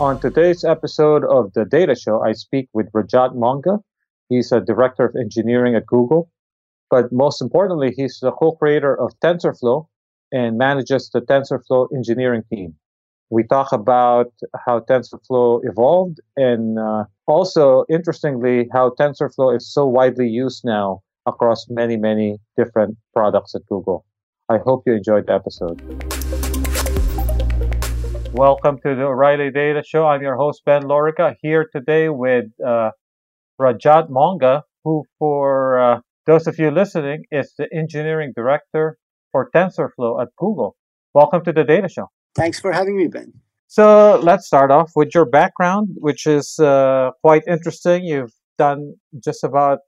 On today's episode of The Data Show, I speak with Rajat Monga. He's a director of engineering at Google, but most importantly, he's the co-creator of TensorFlow and manages the TensorFlow engineering team. We talk about how TensorFlow evolved and uh, also, interestingly, how TensorFlow is so widely used now across many, many different products at Google. I hope you enjoyed the episode. Welcome to the O'Reilly Data Show. I'm your host, Ben Lorica, here today with uh, Rajat Monga, who, for uh, those of you listening, is the engineering director for TensorFlow at Google. Welcome to the Data Show. Thanks for having me, Ben. So let's start off with your background, which is uh, quite interesting. You've done just about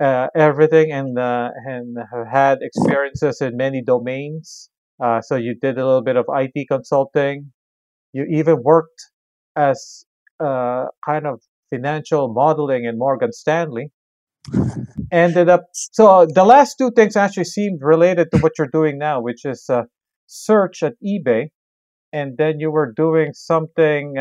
uh, everything and, uh, and have had experiences in many domains. Uh, so you did a little bit of IT consulting, you even worked as uh, kind of financial modeling in Morgan Stanley. Ended up, so the last two things actually seemed related to what you're doing now, which is uh, search at eBay. And then you were doing something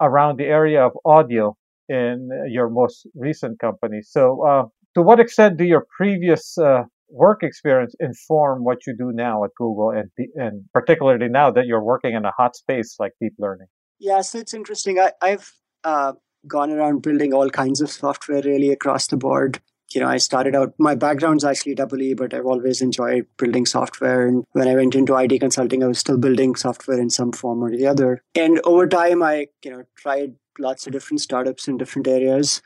around the area of audio in your most recent company. So, uh, to what extent do your previous uh, work experience inform what you do now at Google, and and particularly now that you're working in a hot space like deep learning? Yeah, so it's interesting. I, I've uh, gone around building all kinds of software really across the board. You know, I started out, my background's actually double E, but I've always enjoyed building software. And when I went into IT consulting, I was still building software in some form or the other. And over time, I, you know, tried lots of different startups in different areas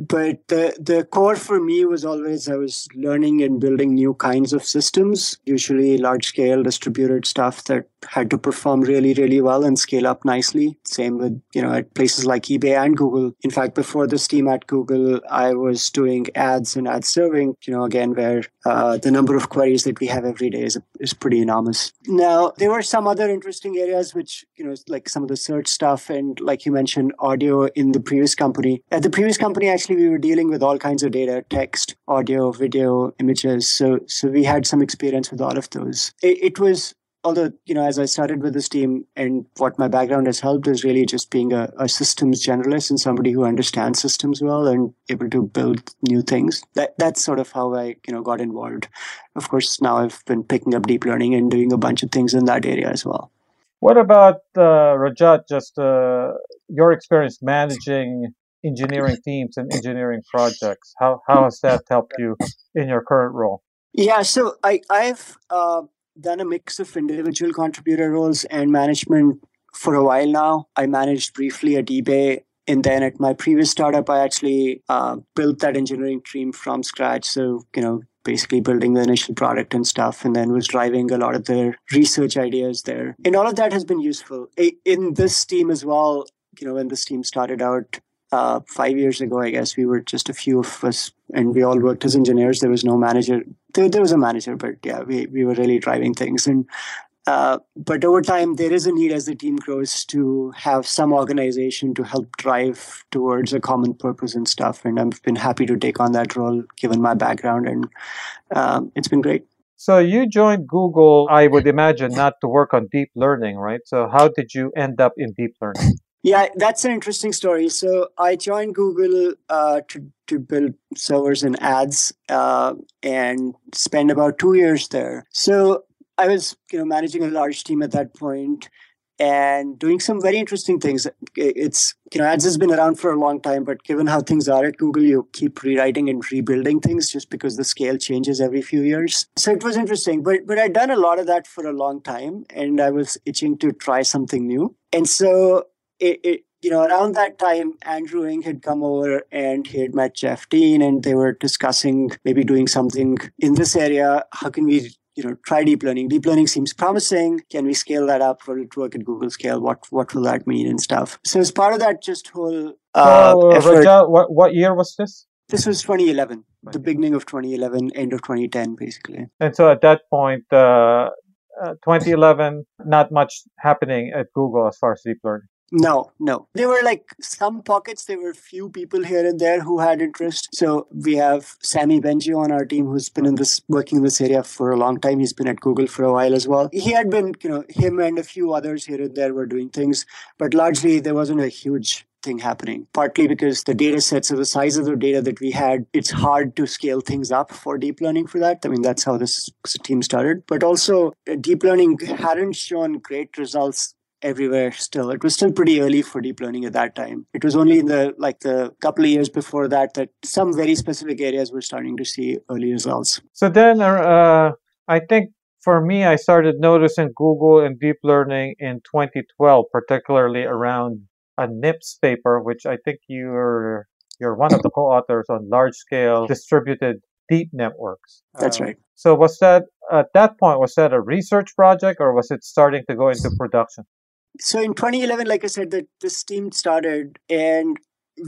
but the the core for me was always I was learning and building new kinds of systems, usually large scale distributed stuff that had to perform really really well and scale up nicely. Same with you know at places like eBay and Google. In fact, before this team at Google, I was doing ads and ad serving. You know again where uh, the number of queries that we have every day is is pretty enormous. Now there were some other interesting areas which you know like some of the search stuff and like you mentioned audio in the previous company. At the previous company, I actually we were dealing with all kinds of data text audio video images. So so we had some experience with all of those. It, it, was although you know as i started with this team and what my background has helped is really just being a, a systems generalist and somebody who understands systems well and able to build new things. That that's sort of how i you know got involved. Of course now i've been picking up deep learning and doing a bunch of things in that area as well. What about uh, Rajat? Just uh, your experience managing engineering teams and engineering projects. How how has that helped you in your current role? Yeah, so I I've uh, done a mix of individual contributor roles and management for a while now. I managed briefly at eBay. And then at my previous startup, I actually uh, built that engineering team from scratch. So, you know, basically building the initial product and stuff, and then was driving a lot of the research ideas there. And all of that has been useful. In this team as well, you know, when this team started out, uh, five years ago, I guess we were just a few of us, and we all worked as engineers. There was no manager. There, there was a manager, but yeah, we we were really driving things. And uh, but over time, there is a need as the team grows to have some organization to help drive towards a common purpose and stuff. And I've been happy to take on that role given my background, and um, it's been great. So you joined Google, I would imagine, not to work on deep learning, right? So how did you end up in deep learning? Yeah, that's an interesting story. So I joined Google uh, to to build servers and ads, uh, and spend about two years there. So I was, you know, managing a large team at that point and doing some very interesting things. It's you know, ads has been around for a long time, but given how things are at Google, you keep rewriting and rebuilding things just because the scale changes every few years. So it was interesting, but but I'd done a lot of that for a long time, and I was itching to try something new. And so it, it, you know, around that time, Andrew Ng had come over and he had met Jeff Dean, and they were discussing maybe doing something in this area. How can we, you know, try deep learning? Deep learning seems promising. Can we scale that up? Will it work at Google scale? What what will that mean and stuff? So as part of that, just whole uh, effort, Rajat, what what year was this? This was 2011, the beginning of 2011, end of 2010, basically. And so at that point, uh, uh, 2011, not much happening at Google as far as deep learning. No, no. There were like some pockets, there were few people here and there who had interest. So we have Sammy Bengio on our team who's been in this working in this area for a long time. He's been at Google for a while as well. He had been, you know, him and a few others here and there were doing things, but largely there wasn't a huge thing happening partly because the data sets of the size of the data that we had it's hard to scale things up for deep learning for that i mean that's how this team started but also uh, deep learning hadn't shown great results everywhere still. It was still pretty early for deep learning at that time. It was only in the like the couple of years before that that some very specific areas were starting to see early results. So then uh, I think for me, I started noticing Google and deep learning in 2012, particularly around a NIPS paper, which I think you're you're one of the co-authors on large scale distributed deep networks. That's um, right. So was that at that point was that a research project or was it starting to go into production? So in 2011, like I said, that this team started and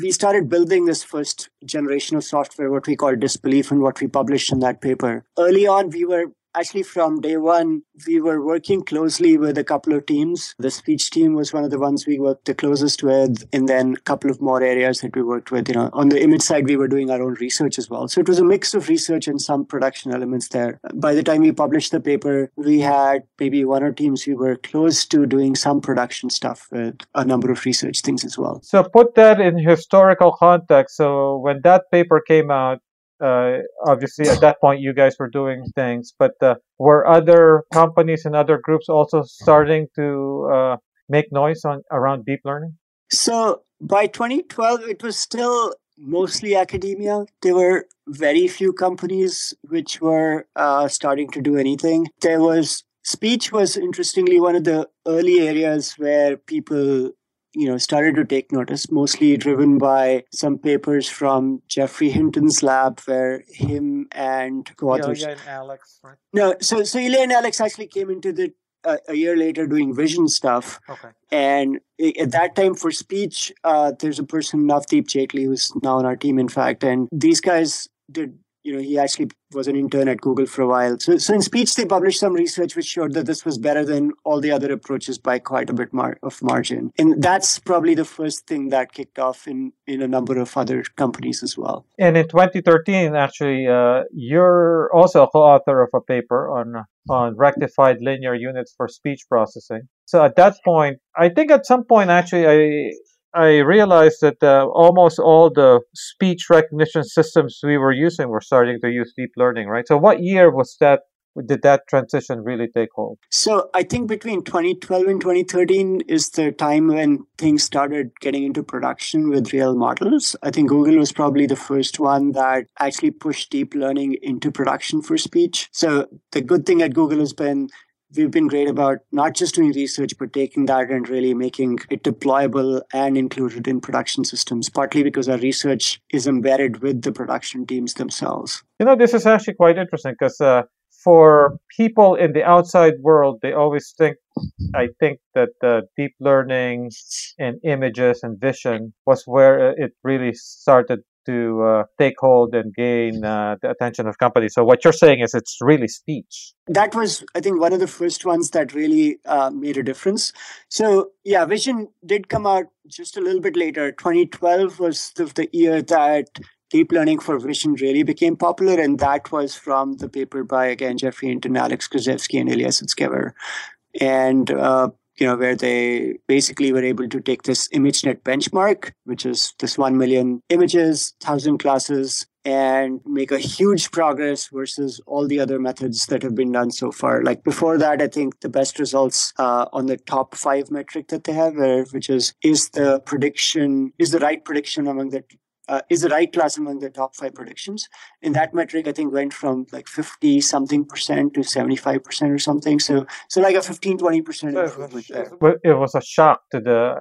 we started building this first generation of software, what we call DistBelief, and what we published in that paper. Early on, we were actually from day one we were working closely with a couple of teams. The speech team was one of the ones we worked the closest with and then a couple of more areas that we worked with you know on the image side we were doing our own research as well. So it was a mix of research and some production elements there. By the time we published the paper we had maybe one or teams we were close to doing some production stuff with a number of research things as well. So put that in historical context. So when that paper came out uh, obviously at that point you guys were doing things, but uh, were other companies and other groups also starting to uh, make noise on around deep learning? So by 2012, it was still mostly academia. There were very few companies which were uh, starting to do anything. There was speech was interestingly one of the early areas where people you know started to take notice mostly driven by some papers from Geoffrey Hinton's lab where him and co-authors Ilya and Alex right? no so so Ilya and Alex actually came into the uh, a year later doing vision stuff. Okay. And at that time for speech uh, there's a person Navdeep Jaitly who's now on our team in fact. And these guys did you know, he actually was an intern at Google for a while. So, so in speech, they published some research which showed that this was better than all the other approaches by quite a bit mar- of margin. And that's probably the first thing that kicked off in, in a number of other companies as well. And in 2013, actually, uh, you're also a co-author of a paper on on rectified linear units for speech processing. So at that point, I think at some point, actually, I I realized that uh, almost all the speech recognition systems we were using were starting to use deep learning, right? So, what year was that? Did that transition really take hold? So, I think between 2012 and 2013 is the time when things started getting into production with real models. I think Google was probably the first one that actually pushed deep learning into production for speech. So, the good thing at Google has been we've been great about not just doing research, but taking that and really making it deployable and included in production systems, partly because our research is embedded with the production teams themselves. You know, this is actually quite interesting because uh, for people in the outside world, they always think, I think that uh, deep learning and images and vision was where it really started to uh, take hold and gain uh, the attention of companies. So what you're saying is it's really speech. That was, I think, one of the first ones that really uh, made a difference. So yeah, Vision did come out just a little bit later. 2012 was the, the year that deep learning for vision really became popular, and that was from the paper by again Geoffrey Hinton, Alex Krizhevsky, and Ilya Sutskever. And you know, where they basically were able to take this ImageNet benchmark, which is this 1 million images, 1,000 classes, and make a huge progress versus all the other methods that have been done so far. Like before that, I think the best results uh, on the top five metric that they have, which is is the prediction, is the right prediction among the uh, is the right class among the top five predictions. And that metric, I think, went from like 50 something percent to 75 percent or something. So, so like a 15, 20 percent improvement there. It was a shock to the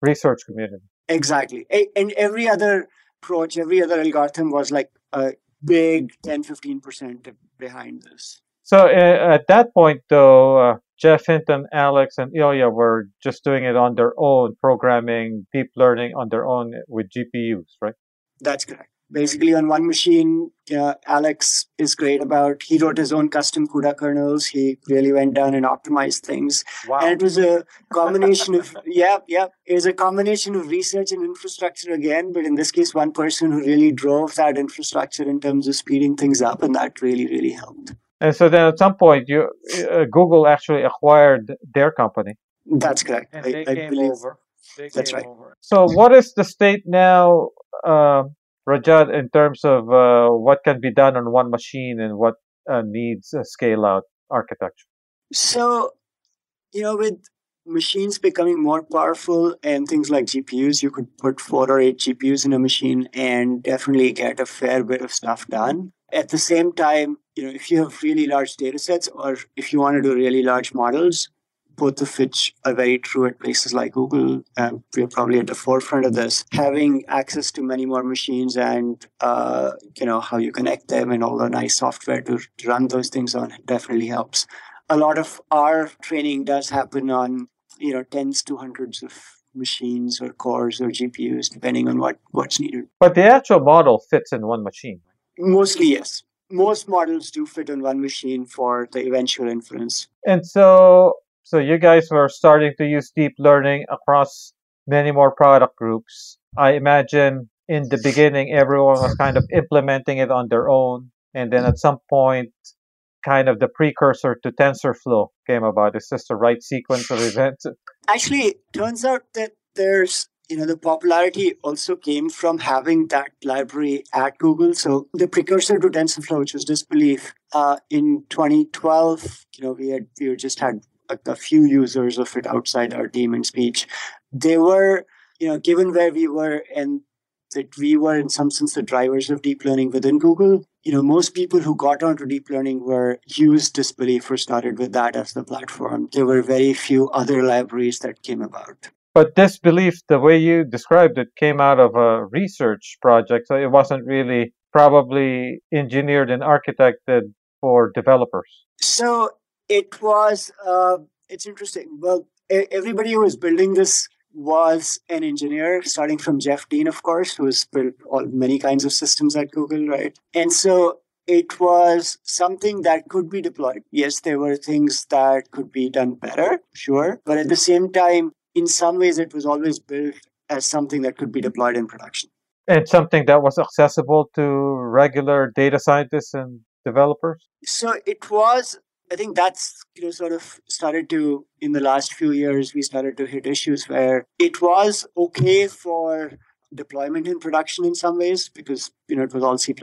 research community. Exactly. And every other approach, every other algorithm was like a big 10, 15 percent behind this. So uh, at that point, though, uh, Geoff Hinton, Alex, and Ilya were just doing it on their own, programming deep learning on their own with GPUs, right? That's correct. basically on one machine uh, alex is great about he wrote his own custom cuda kernels he really went down and optimized things Wow. and it was a combination of yeah yeah it was a combination of research and infrastructure again but in this case one person who really drove that infrastructure in terms of speeding things up and that really really helped And so then at some point, you uh, Google actually acquired their company. that's correct And I, they I came believe over. They That's came right. over. So what is the state now, uh, Rajat, in terms of uh, what can be done on one machine and what uh, needs a scale out architecture? So, you know, with machines becoming more powerful and things like GPUs, you could put four or eight GPUs in a machine and definitely get a fair bit of stuff done. At the same time, you know, if you have really large data sets or if you want to do really large models, both of which are very true at places like Google, um, we're probably at the forefront of this. Having access to many more machines and uh, you know how you connect them and all the nice software to, to run those things on definitely helps a lot of our training does happen on you know tens to hundreds of machines or cores or GPUs depending on what what's needed. But the actual model fits in one machine. Mostly yes. Most models do fit on one machine for the eventual inference. And so, so you guys were starting to use deep learning across many more product groups. I imagine in the beginning, everyone was kind of implementing it on their own. And then at some point, kind of the precursor to TensorFlow came about. It's just the right sequence of events. Actually, it turns out that there's you know the popularity also came from having that library at Google. So the precursor to TensorFlow, which was DistBelief, uh, in 2012, you know we had we just had a, a few users of it outside our team in speech. They were you know given where we were and that we were in some sense the drivers of deep learning within Google. You know, most people who got onto deep learning were used DistBelief or started with that as the platform. There were very few other libraries that came about. But DistBelief, the way you described it, came out of a research project. So it wasn't really probably engineered and architected for developers. So it was, uh, it's interesting. Well, everybody who was building this was an engineer, starting from Jeff Dean, of course, who has built all many kinds of systems at Google, right? And so it was something that could be deployed. Yes, there were things that could be done better, sure. But at the same time, in some ways, it was always built as something that could be deployed in production. And something that was accessible to regular data scientists and developers. So it was, I think that's, you know, sort of started to, in the last few years, we started to hit issues where it was okay for deployment in production in some ways because you know it was all C++.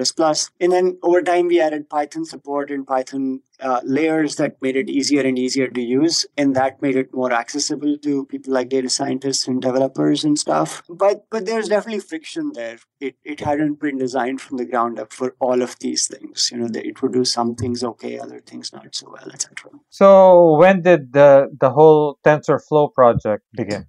And then over time we added Python support and Python uh, layers that made it easier and easier to use, and that made it more accessible to people like data scientists and developers and stuff. But but there's definitely friction there. It it hadn't been designed from the ground up for all of these things. You know, it would do some things okay, other things not so well, etc. So when did the the whole TensorFlow project begin?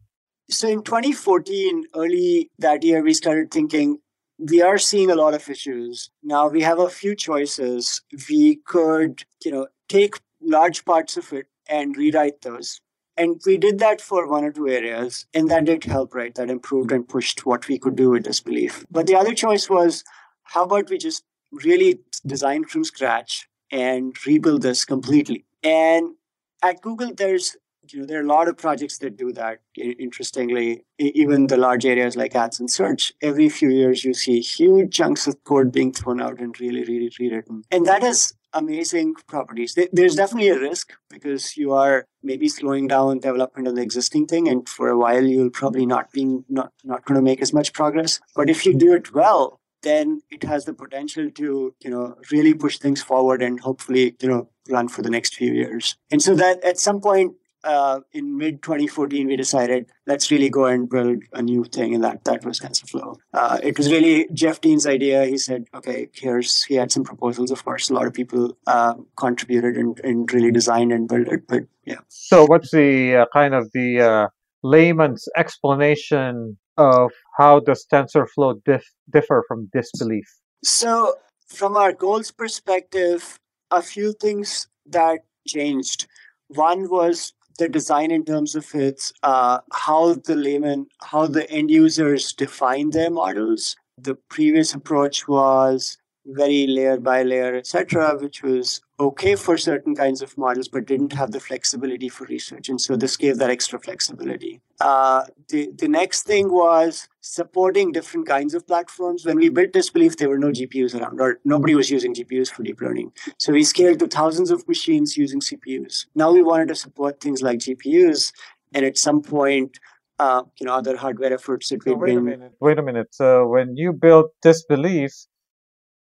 So in 2014, early that year, we started thinking we are seeing a lot of issues. Now we have a few choices. We could, you know, take large parts of it and rewrite those. And we did that for one or two areas, and that did help, right? That improved and pushed what we could do with DistBelief. But the other choice was how about we just really design from scratch and rebuild this completely? And at Google, there's you know, there are a lot of projects that do that. Interestingly, even the large areas like ads and search, every few years you see huge chunks of code being thrown out and really, really rewritten. And that has amazing properties. There's definitely a risk because you are maybe slowing down development of the existing thing, and for a while you'll probably not be not not going to make as much progress. But if you do it well, then it has the potential to you know really push things forward and hopefully you know run for the next few years. And so that at some point uh, in mid 2014, we decided let's really go and build a new thing, and that that was TensorFlow. Uh, it was really Jeff Dean's idea. He said, "Okay, here's." He had some proposals. Of course, a lot of people uh, contributed and, and really designed and built it. But yeah. So what's the uh, kind of the uh, layman's explanation of how does TensorFlow dif- differ from DistBelief? So, from our goals perspective, a few things that changed. One was the design in terms of its uh, how the layman, how the end users define their models. the previous approach was very layer by layer, etc., which was okay for certain kinds of models, but didn't have the flexibility for research. And so this gave that extra flexibility. Uh, the, the next thing was supporting different kinds of platforms. When we built DistBelief, there were no GPUs around, or nobody was using GPUs for deep learning. So we scaled to thousands of machines using CPUs. Now we wanted to support things like GPUs, and at some point, uh, you know, other hardware efforts that So we've wait a minute. Wait a minute. So when you built DistBelief,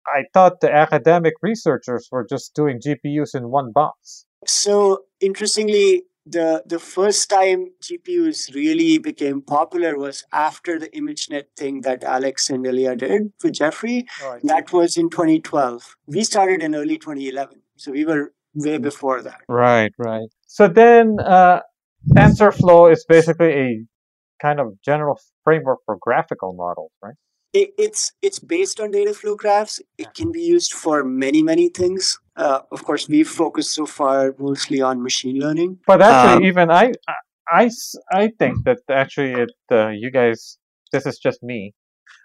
I thought the academic researchers were just doing GPUs in one box. So interestingly, the the first time GPUs really became popular was after the ImageNet thing that Alex and Ilya did with Geoffrey. Right. That was in 2012. We started in early 2011, so we were way before that. Right, right. So then uh, TensorFlow is basically a kind of general framework for graphical models, right? It, it's it's based on data flow graphs. It can be used for many many things. Uh, of course, we've focused so far mostly on machine learning. But actually, Um, even I think that actually it, uh, you guys, this is just me.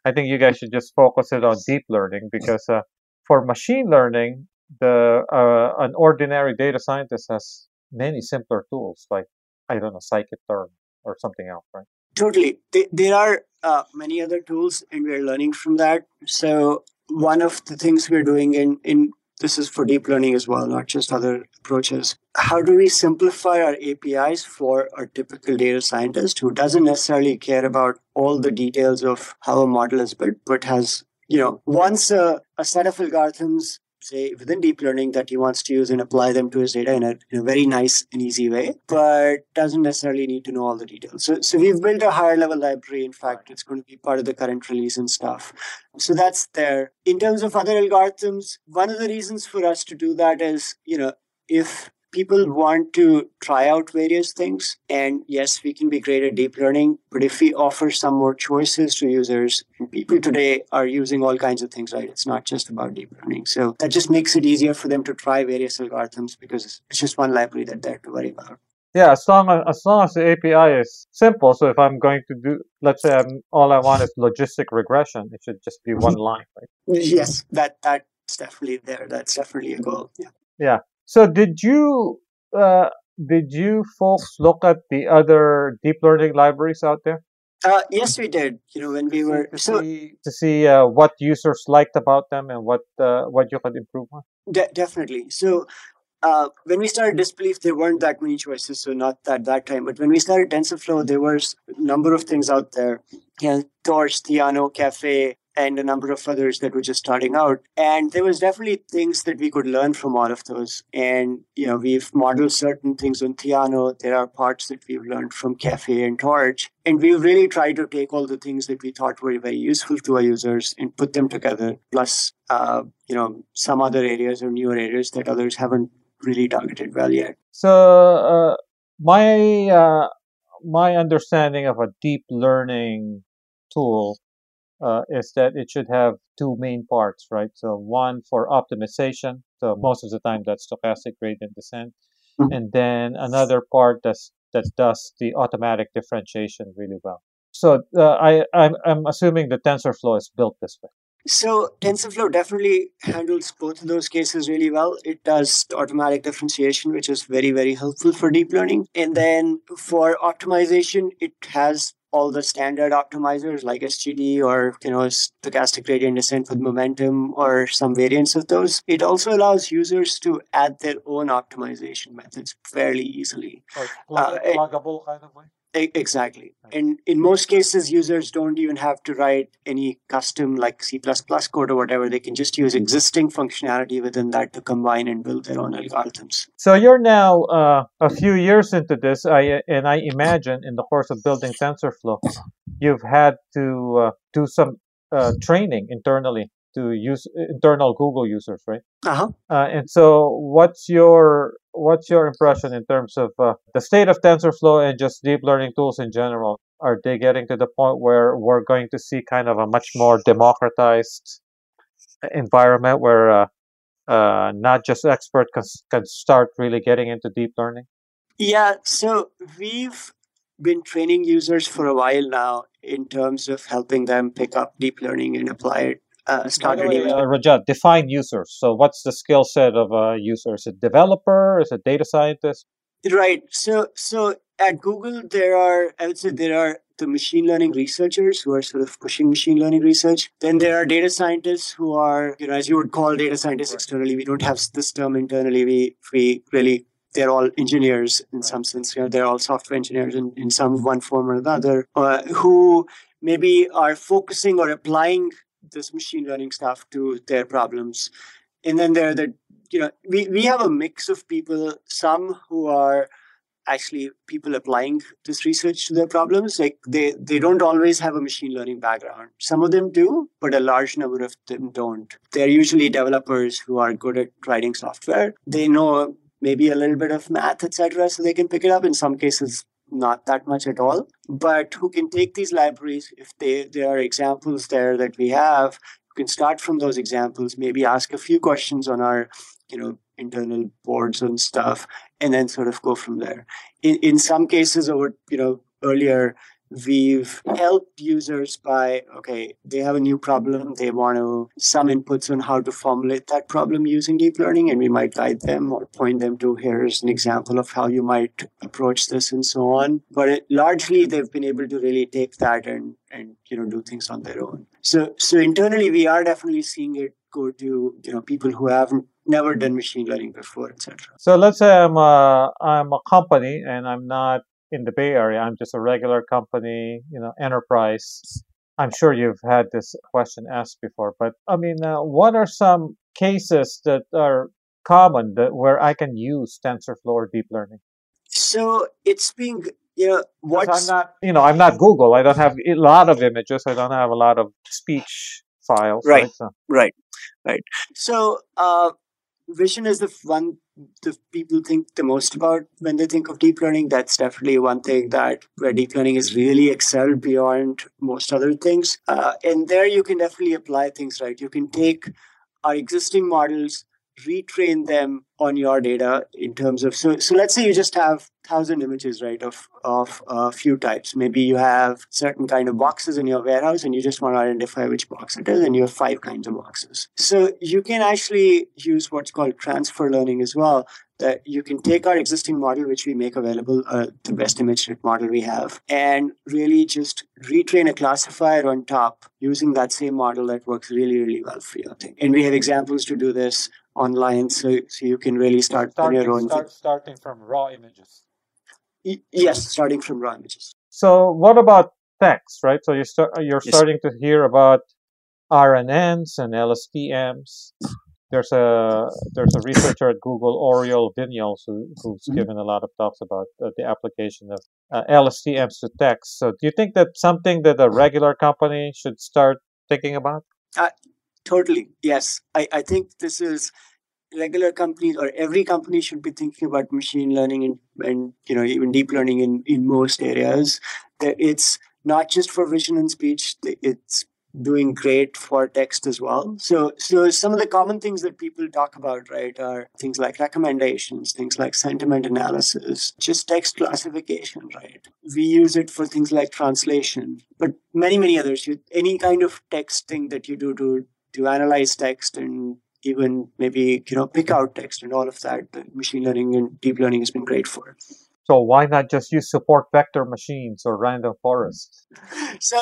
I think you guys should just focus it on deep learning because uh, for machine learning, the uh, an ordinary data scientist has many simpler tools like I don't know scikit-learn or something else, right? Totally. There, are uh, many other tools, and we're learning from that. So one of the things we're doing in in this is for deep learning as well, not just other approaches. How do we simplify our APIs for a typical data scientist who doesn't necessarily care about all the details of how a model is built, but has you know once a, a set of algorithms say within deep learning that he wants to use and apply them to his data in a, in a very nice and easy way, but doesn't necessarily need to know all the details. So, so we've built a higher level library. In fact, it's going to be part of the current release and stuff. So that's there. In terms of other algorithms, one of the reasons for us to do that is, you know, if people want to try out various things, and yes, we can be great at deep learning, but if we offer some more choices to users, people today are using all kinds of things, right? It's not just about deep learning. So that just makes it easier for them to try various algorithms because it's just one library that they're to worry about. Yeah, as long as, as long as the API is simple. So if I'm going to do, let's say I'm, all I want is logistic regression, it should just be one line, right? Yes, that that's definitely there. That's definitely a goal. Yeah. Yeah. So did you uh, did you folks look at the other deep learning libraries out there Uh, yes, we did. You know, when we were to so see, to see uh, what users liked about them and what uh, what you could improve on? de- definitely. So uh, when we started DistBelief, there weren't that many choices, so not at that time. But when we started TensorFlow, there was a number of things out there. Yeah, Torch, Theano, Caffe, and a number of others that were just starting out. And there was definitely things that we could learn from all of those. And you know, we've modeled certain things on Theano. There are parts that we've learned from Caffe and Torch. And we've really tried to take all the things that we thought were very useful to our users and put them together, plus uh, you know, some other areas or newer areas that others haven't really targeted well yet. So uh, my uh, my understanding of a deep learning tool uh, is that it should have two main parts, right? So one for optimization. So most of the time that's stochastic gradient descent, Mhm. and then another part that's that does the automatic differentiation really well. So uh, I I'm, I'm assuming the TensorFlow is built this way. So TensorFlow definitely handles both of those cases really well. It does automatic differentiation, which is very, very helpful for deep learning. And then for optimization, it has all the standard optimizers like SGD or you know stochastic gradient descent with momentum or some variants of those. It also allows users to add their own optimization methods fairly easily. Uh, it- pluggable kind of way. Exactly. And in most cases, users don't even have to write any custom like C code or whatever. They can just use existing functionality within that to combine and build their own algorithms. So you're now uh, a few years into this, I, and I imagine in the course of building TensorFlow, you've had to uh, do some uh, training internally to use internal Google users, right? Uh-huh. Uh, and so, what's your what's your impression in terms of uh, the state of TensorFlow and just deep learning tools in general? Are they getting to the point where we're going to see kind of a much more democratized environment where uh, uh, not just experts can, can start really getting into deep learning? Yeah. So we've been training users for a while now, in terms of helping them pick up deep learning and apply it. Uh, start By way, uh, Rajat, define users. So, what's the skill set of a user? Is it developer? Is it data scientist? Right. So so at Google there are I would say there are the machine learning researchers who are sort of pushing machine learning research. Then there are data scientists who are, you know, as you would call data scientists externally. We don't have this term internally. We we really they're all engineers in some sense. You know, they're all software engineers in, in some one form or another, uh, who maybe are focusing or applying this machine learning stuff to their problems. And then there are the you know we, we have a mix of people some who are actually people applying this research to their problems. Like they they don't always have a machine learning background. Some of them do but a large number of them don't. They're usually developers who are good at writing software. They know maybe a little bit of math etc so they can pick it up. In some cases not that much at all. But who can take these libraries if they there are examples there that we have? You can start from those examples maybe ask a few questions on our you know internal boards and stuff and then sort of go from there. In, in some cases over you know earlier we've helped users by okay they have a new problem they want to some inputs on how to formulate that problem using deep learning and we might guide them or point them to here's an example of how you might approach this and so on. But it, largely they've been able to really take that and and you know do things on their own. So so internally we are definitely seeing it go to you know people who haven't never done machine learning before etc So, let's say I'm a I'm a company and I'm not in the Bay Area. I'm just a regular company, you know, enterprise. I'm sure you've had this question asked before, but I mean, uh, what are some cases that are common that where I can use TensorFlow or deep learning? so it's being you know, what's I'm not, you know, I'm not Google. I don't have a lot of images. I don't have a lot of speech files. Right. Right. So, right right so uh vision is the one the people think the most about when they think of deep learning that's definitely one thing that where deep learning is really excelled beyond most other things. Uh, and there you can definitely apply things right? You can take our existing models retrain them on your data in terms of so so let's say you just have thousand images right of of a few types. Maybe you have certain kind of boxes in your warehouse and you just want to identify which box it is and you have five kinds of boxes. So you can actually use what's called transfer learning as well that you can take our existing model which we make available uh, the best image model we have and really just retrain a classifier on top using that same model that works really really well for your thing. And we have examples to do this online so, so you can really start on your own start, starting from raw images. Y- yes starting from raw images So, what about text, right? So you start you're Yes. starting to hear about RNNs and LSTMs. There's a there's a researcher at Google, Oriol Vinyals, who, who's Mhm. given a lot of talks about uh, the application of uh, LSTMs to text. So, do you think that's something that a regular company should start thinking about? Totally. Yes. I, I think this is regular companies or every company should be thinking about machine learning and, and you know even deep learning in, in most areas. It's not just for vision and speech, it's doing great for text as well. So so some of the common things that people talk about, right, are things like recommendations, things like sentiment analysis, just text classification, right? We use it for things like translation, but many, many others. Any kind of text thing that you do to to analyze text and even maybe you know pick out text and all of that the machine learning and deep learning has been great for. So, why not just use support vector machines or random forests? so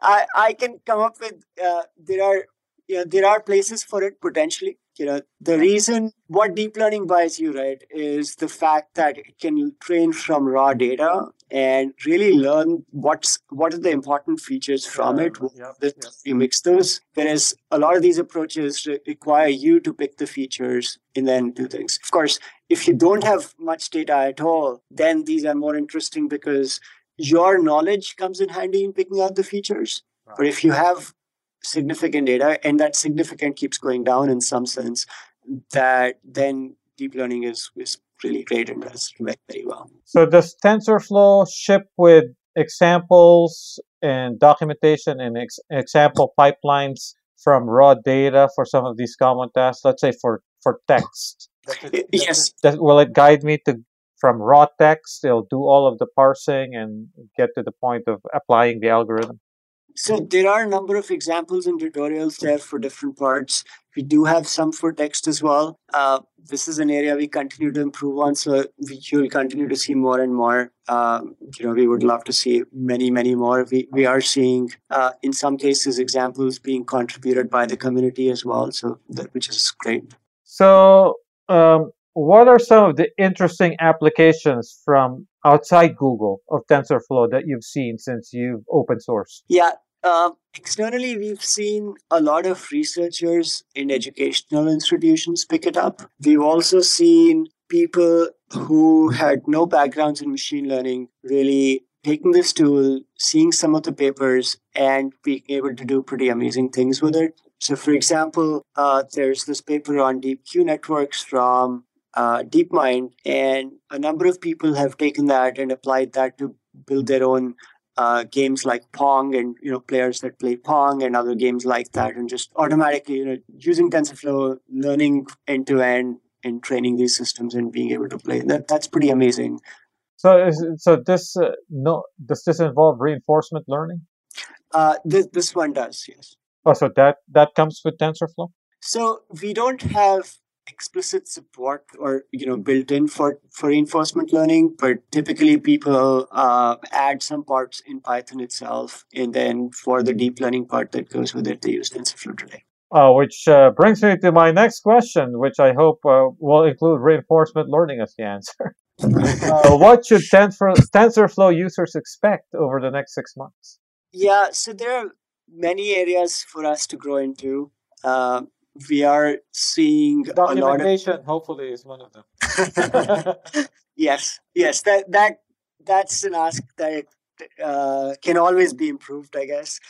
i i can come up with uh, there are you know there are places for it potentially. You know the reason what deep learning buys you right is the fact that it can train from raw data and really learn what's what are the important features from it Yep, that yep. you mix those. Whereas a lot of these approaches re- require you to pick the features and then do things. Of course, if you don't have much data at all, then these are more interesting because your knowledge comes in handy in picking out the features. But if you have significant data and that significant keeps going down in some sense, that then deep learning is, is really great and does very, very well. So does TensorFlow ship with examples and documentation and ex- example pipelines from raw data for some of these common tasks? Let's say for for text. Yes, Does, will it guide me to from raw text, it'll do all of the parsing and get to the point of applying the algorithm? So there are a number of examples and tutorials there for different parts. We do have some for text as well. Uh, this is an area we continue to improve on, so we, you'll continue to see more and more. Um, you know, we would love to see many, many more. We we are seeing, uh, in some cases, examples being contributed by the community as well. So that which is great. So, um, what are some of the interesting applications from outside Google of TensorFlow that you've seen since you've open sourced? Yeah, um, externally, we've seen a lot of researchers in educational institutions pick it up. We've also seen people who had no backgrounds in machine learning really taking this tool, seeing some of the papers, and being able to do pretty amazing things with it. So, for example, uh, there's this paper on deep Q networks from uh, DeepMind, and a number of people have taken that and applied that to build their own uh, games like Pong and you know players that play Pong and other games like that, and just automatically you know using TensorFlow, learning end to end and training these systems and being able to play that that's pretty amazing. So, is, so this uh, no does this involve reinforcement learning? Uh, this this one does, yes. Oh, so that that comes with TensorFlow. So we don't have explicit support or you know built in for for reinforcement learning but typically people uh, add some parts in python itself and then for the deep learning part that goes with it they use tensorflow today. Uh, which uh, brings me to my next question which i hope uh, will include reinforcement learning as the answer. Uh, what should Tensor, tensorflow users expect over the next six months? Yeah so there are many areas for us to grow into. Uh, we are seeing documentation of... hopefully is one of them. Yes yes that that that's an ask that uh, can always be improved i guess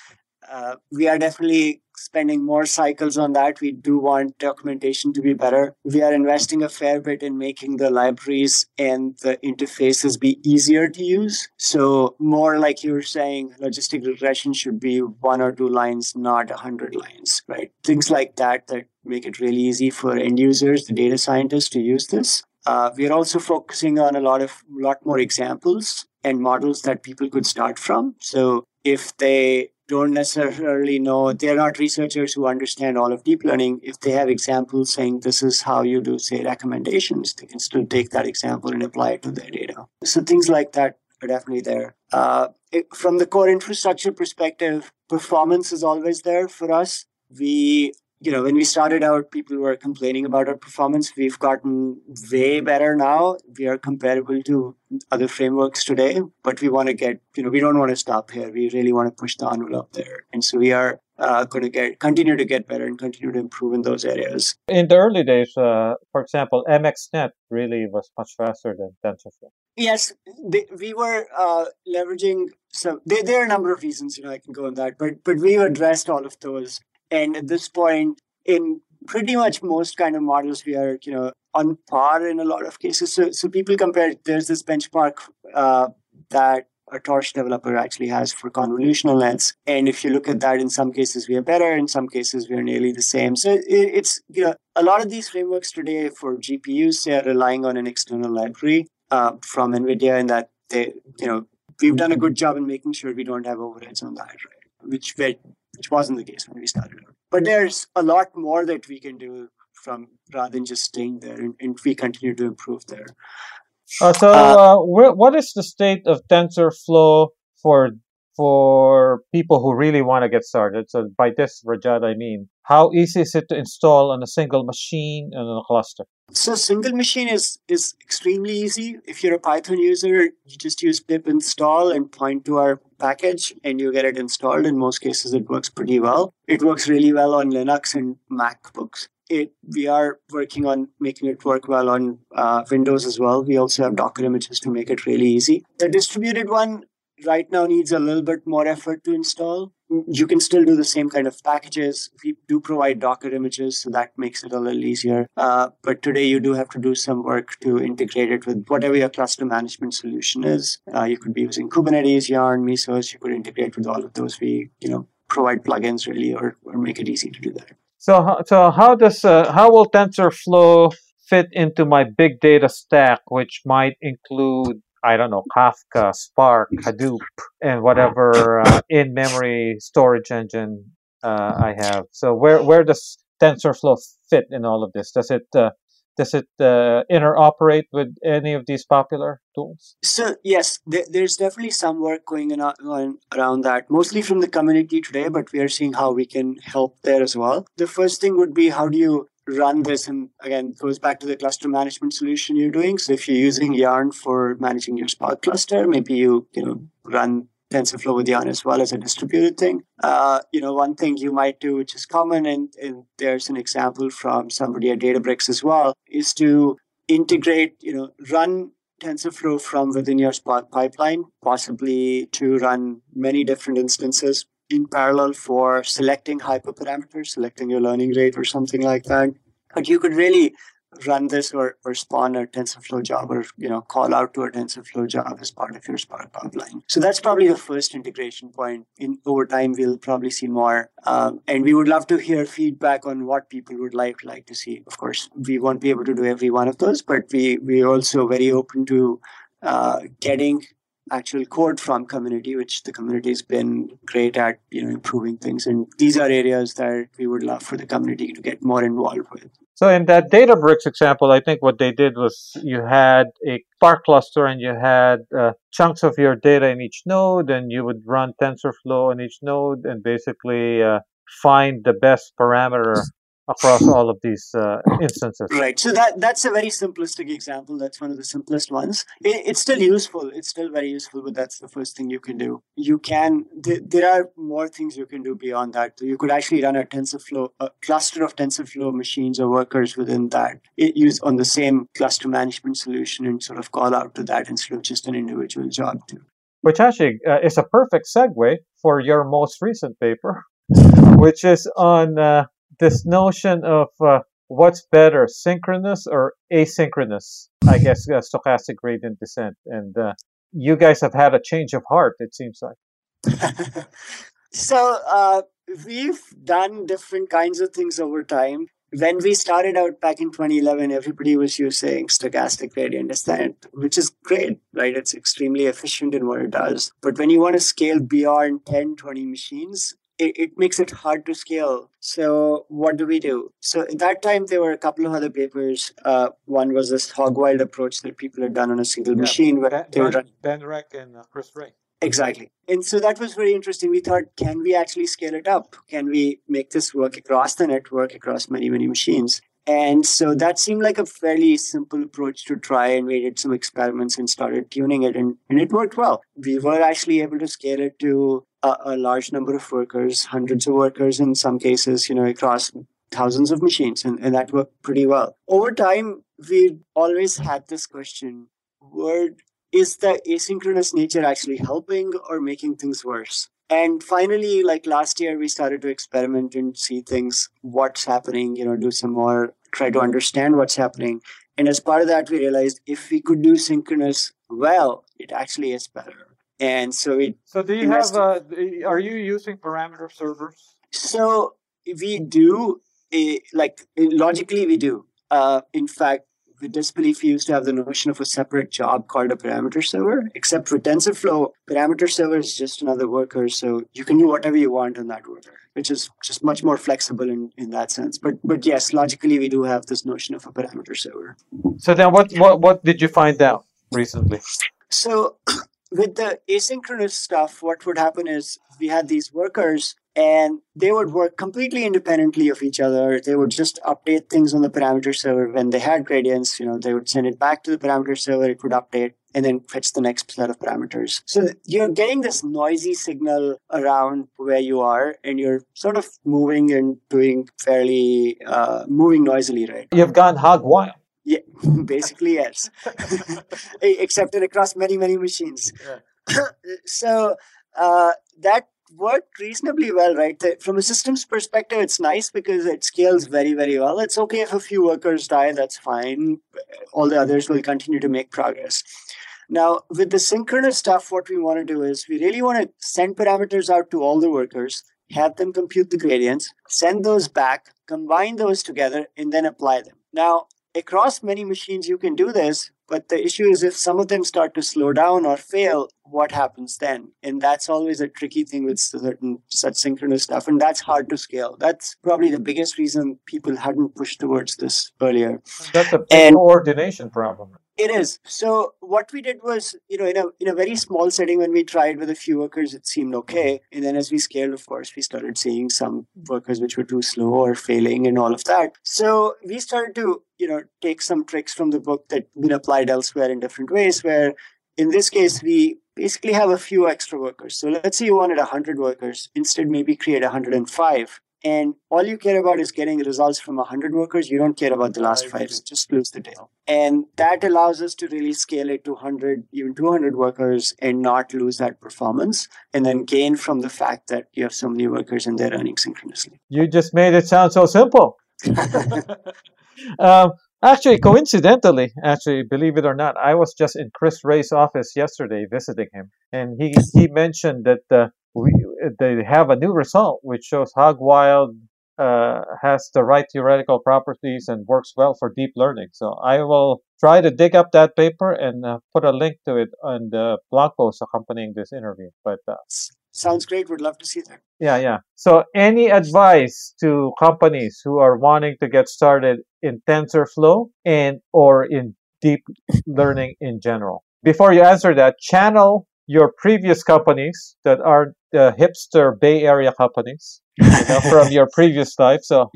uh, we are definitely spending more cycles on that. We do want documentation to be better. We are investing a fair bit in making the libraries and the interfaces be easier to use. So, more like you were saying, logistic regression should be one or two lines, not a hundred lines, right? Things like that that make it really easy for end users, the data scientists, to use this. Uh, we are also focusing on a lot of lot more examples and models that people could start from. So if they don't necessarily know, they're not researchers who understand all of deep learning. If they have examples saying this is how you do, say, recommendations, they can still take that example and apply it to their data. So things like that are definitely there. Uh, it, from the core infrastructure perspective, performance is always there for us. We you know, when we started out, people were complaining about our performance. We've gotten way better now. We are comparable to other frameworks today, but we want to get, you know, we don't want to stop here. We really want to push the envelope there. And so we are uh, going to get continue to get better and continue to improve in those areas. In the early days, uh, for example, MXNet really was much faster than TensorFlow. Yes, they, we were uh, leveraging some. There, there are a number of reasons, you know, I can go on that, but but we've addressed all of those and at this point, in pretty much most kind of models, we are, you know, on par in a lot of cases. So, so people compare, there's this benchmark uh, that a Torch developer actually has for convolutional nets. And if you look at that, in some cases we are better, in some cases we are nearly the same. So it, it's, you know, a lot of these frameworks today for GPUs, they are relying on an external library uh, from NVIDIA and that they, you know, we've done a good job in making sure we don't have overheads on that, right? Which which wasn't the case when we started out. But there's a lot more that we can do from rather than just staying there, and, and we continue to improve there. Uh, so, uh, uh, what is the state of TensorFlow for for people who really want to get started? So, by this, Rajat, I mean, how easy is it to install on a single machine and a cluster? So single machine is is extremely easy. If you're a Python user, you just use pip install and point to our package and you get it installed. In most cases, it works pretty well. It works really well on Linux and MacBooks. It, we are working on making it work well on uh, Windows as well. We also have Docker images to make it really easy. The distributed one right now needs a little bit more effort to install. You can still do the same kind of packages. We do provide Docker images, so that makes it a little easier. Uh, but today you do have to do some work to integrate it with whatever your cluster management solution is. Uh, you could be using Kubernetes, Yarn, Mesos. You could integrate with all of those. We, you know, provide plugins really, or, or make it easy to do that. So, so how does uh, how will TensorFlow fit into my big data stack, which might include I don't know, Kafka, Spark, Hadoop, and whatever uh, in-memory storage engine uh, I have. So where where does TensorFlow fit in all of this? Does it uh, does it uh, interoperate with any of these popular tools? So yes, there, there's definitely some work going on around that, mostly from the community today. But we are seeing how we can help there as well. The first thing would be how do you run this and again goes back to the cluster management solution you're doing so if you're using yarn for managing your spark cluster maybe you you know run TensorFlow with Yarn as well as a distributed thing. Uh, you know, one thing you might do, which is common, and, and there's an example from somebody at Databricks as well, is to integrate, you know, run TensorFlow from within your Spark pipeline, possibly to run many different instances in parallel for selecting hyperparameters, selecting your learning rate or something like that. But you could really run this or, or spawn a TensorFlow job or you know call out to a TensorFlow job as part of your Spark pipeline. So that's probably the first integration point. In over time, we'll probably see more, um, and we would love to hear feedback on what people would like like to see. Of course, we won't be able to do every one of those, but we we also very open to uh, getting actual code from community, which the community has been great at, you know, improving things. And these are areas that we would love for the community to get more involved with. So in that Databricks example, I think what they did was you had a Spark cluster and you had uh, chunks of your data in each node, and you would run TensorFlow on each node and basically uh, find the best parameter across all of these uh, instances. Right. So that that's a very simplistic example. That's one of the simplest ones. It, it's still useful. It's still very useful, but that's the first thing you can do. You can. Th- there are more things you can do beyond that. You could actually run a TensorFlow, a cluster of TensorFlow machines or workers within that. It use on the same cluster management solution and sort of call out to that instead of just an individual job too. Which actually uh, is a perfect segue for your most recent paper, which is on. Uh, this notion of uh, what's better, synchronous or asynchronous, I guess, uh, stochastic gradient descent. And uh, you guys have had a change of heart, it seems like. so uh, we've done different kinds of things over time. When we started out back in 2011, everybody was using stochastic gradient descent, which is great, right? It's extremely efficient in what it does. But when you want to scale beyond 10, 20 machines, it, it makes it hard to scale. So what do we do? So at that time, there were a couple of other papers. Uh, one was this Hogwild approach that people had done on a single yeah, machine. Where ben, they were ben Recht and uh, Chris Ré. Exactly. And so that was very interesting. We thought, can we actually scale it up? Can we make this work across the network, across many, many machines? And so that seemed like a fairly simple approach to try, and we did some experiments and started tuning it, and, and it worked well. We were actually able to scale it to a, a large number of workers, hundreds of workers in some cases, you know, across thousands of machines, and, and that worked pretty well. Over time, we always had this question word is the asynchronous nature actually helping or making things worse? And finally, like last year, we started to experiment and see things, what's happening, you know, do some more, try to understand what's happening. And as part of that, we realized if we could do synchronous well, it actually is better. And so it. So do you have? Uh, are you using parameter servers? So we do. Uh, like logically, we do. Uh, in fact, with DistBelief, we used to have the notion of a separate job called a parameter server. Except for TensorFlow, parameter server is just another worker, so you can do whatever you want on that worker, which is just much more flexible in, in that sense. But but yes, logically, we do have this notion of a parameter server. So then, what what what did you find out recently? So with the asynchronous stuff, what would happen is we had these workers and they would work completely independently of each other. They would just update things on the parameter server when they had gradients. You know, they would send it back to the parameter server. It would update and then fetch the next set of parameters. So you're getting this noisy signal around where you are, and you're sort of moving and doing fairly uh, moving noisily, right? You've gone hog wild. Yeah, basically yes. Except across many many machines. Yeah. so uh, that worked reasonably well, right? From a systems perspective, it's nice because it scales very, very well. It's okay if a few workers die, that's fine. All the others will continue to make progress. Now, with the synchronous stuff, what we want to do is we really want to send parameters out to all the workers, have them compute the gradients, send those back, combine those together, and then apply them. Now, across many machines, you can do this. But the issue is if some of them start to slow down or fail, what happens then? And that's always a tricky thing with certain such synchronous stuff. And that's hard to scale. That's probably the biggest reason people hadn't pushed towards this earlier. That's a and coordination problem. It is. So what we did was, you know, in a in a very small setting when we tried with a few workers, it seemed okay. And then as we scaled, of course, we started seeing some workers which were too slow or failing and all of that. So we started to, you know, take some tricks from the book that been applied elsewhere in different ways, where in this case we basically have a few extra workers. So let's say you wanted 100 workers, instead maybe create 105 and all you care about is getting results from 100 workers. You don't care about the last five. Just close the deal and that allows us to really scale it to 100 even 200 workers and not lose that performance and then gain from the fact that you have so many workers and they're running synchronously. You just made it sound so simple. Um, actually coincidentally actually believe it or not i was just in Chris Ré's office yesterday visiting him. And he he mentioned that uh, we they have a new result which shows Hogwild uh, has the right theoretical properties and works well for deep learning. So I will try to dig up that paper and uh, put a link to it on the blog post accompanying this interview. But uh, sounds great. Would love to see that. Yeah, yeah. So any advice to companies who are wanting to get started in TensorFlow and or in deep learning in general? Before you answer that, channel your previous companies that are hipster Bay Area companies you know, from your previous life. So,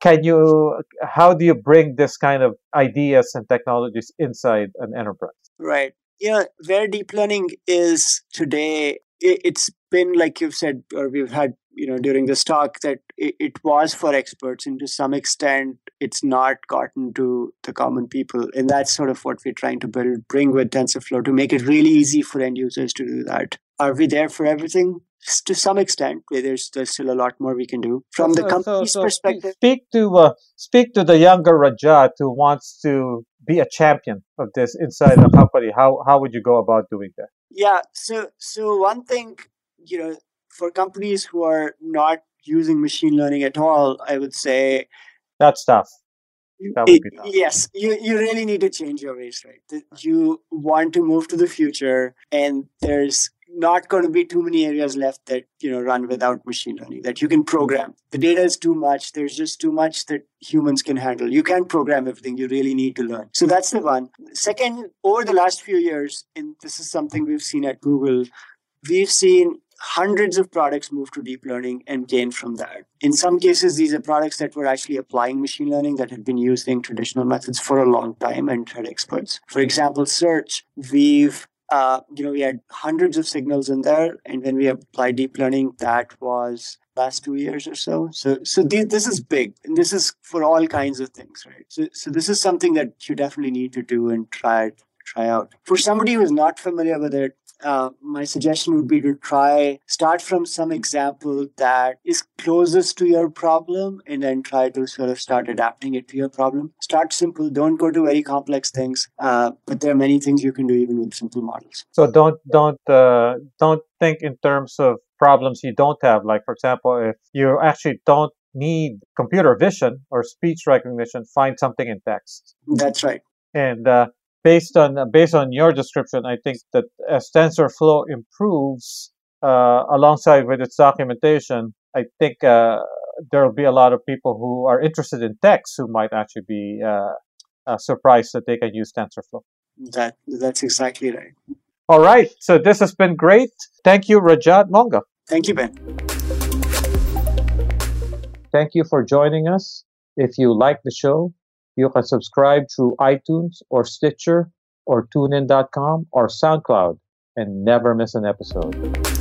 can you? How do you bring this kind of ideas and technologies inside an enterprise? Right. Yeah. Where deep learning is today, it's been like you've said, or we've had you know during this talk that it, it, was for experts and to some extent it's not gotten to the common people. And that's sort of what we're trying to build bring with tensorflow to make it really easy for end users to do that. Are we there for everything? To some extent there's there's still a lot more we can do. From the company's so, so perspective speak to uh, speak to the younger rajat who wants to be a champion of this inside the company. How how would you go about doing that? Yeah so so one thing you know for companies who are not using machine learning at all, I would say that's tough. That it, tough. Yes, you, you really need to change your ways, right? You want to move to the future, and there's not going to be too many areas left that you know run without machine learning that you can program the data is too much there's just too much that humans can handle you can't program everything you really need to learn so that's the one second over the last few years and this is something we've seen at google we've seen hundreds of products moved to deep learning and gain from that. In some cases, these are products that were actually applying machine learning that had been using traditional methods for a long time and had experts. For example, search, we've uh, you know, we had hundreds of signals in there, and when we applied deep learning, that was last two years or so. So, so th- this is big, and this is for all kinds of things, right? So, so this is something that you definitely need to do and try try out. For somebody who's not familiar with it, uh, my suggestion would be to try start from some example that is closest to your problem and then try to sort of start adapting it to your problem. Start simple. Don't go to very complex things uh, but there are many things you can do even with simple models. So don't don't uh, don't think in terms of problems you don't have. Like for example if you actually don't need computer vision or speech recognition find something in text. That's right. And uh, based on based on your description, I think that as TensorFlow improves uh, alongside with its documentation, I think uh, there will be a lot of people who are interested in text who might actually be uh, uh, surprised that they can use TensorFlow. That that's exactly right. All right, so this has been great. Thank you, Rajat Monga. Thank you, Ben. Thank you for joining us. If you like the show, you can subscribe through iTunes or Stitcher or TuneIn.com or SoundCloud and never miss an episode.